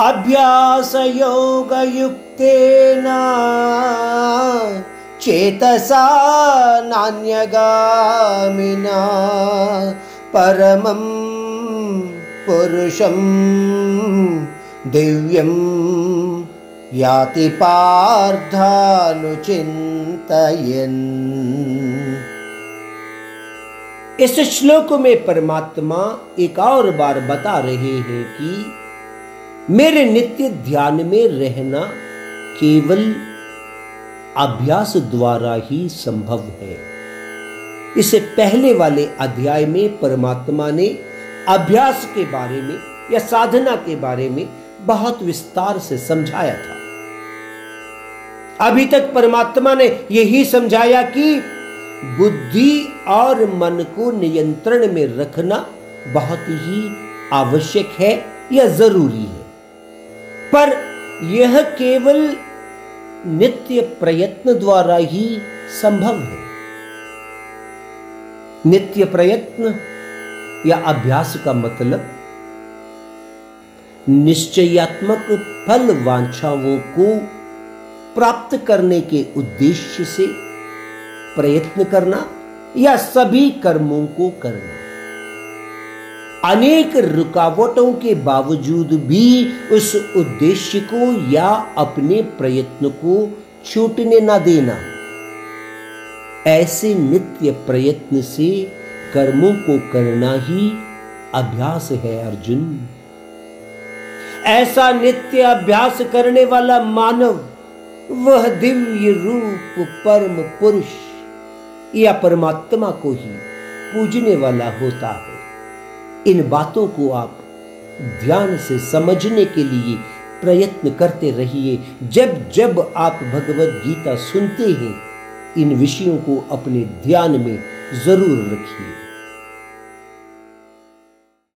अभ्यासयोगयुक्तेन चेतसा नान्यगामिना परमं पुरुषं दिव्यं याति पार्थानुचिन्तयन्। इस श्लोक में परमात्मा एक और बार बता रहे हैं कि मेरे नित्य ध्यान में रहना केवल अभ्यास द्वारा ही संभव है। इससे पहले वाले अध्याय में परमात्मा ने अभ्यास के बारे में या साधना के बारे में बहुत विस्तार से समझाया था। अभी तक परमात्मा ने यही समझाया कि बुद्धि और मन को नियंत्रण में रखना बहुत ही आवश्यक है या ज़रूरी है। पर यह केवल नित्य प्रयत्न द्वारा ही संभव है। नित्य प्रयत्न या अभ्यास का मतलब निश्चयात्मक फल वांछाओं को प्राप्त करने के उद्देश्य से प्रयत्न करना या सभी कर्मों को करना। अनेक रुकावटों के बावजूद भी उस उद्देश्य को या अपने प्रयत्न को छूटने न देना। ऐसे नित्य प्रयत्न से कर्मों को करना ही अभ्यास है अर्जुन। ऐसा नित्य अभ्यास करने वाला मानव, वह दिव्य रूप परम पुरुष या परमात्मा को ही पूजने वाला होता है। इन बातों को आप ध्यान से समझने के लिए प्रयत्न करते रहिए। जब जब आप भगवत गीता सुनते हैं, इन विषयों को अपने ध्यान में ज़रूर रखिए।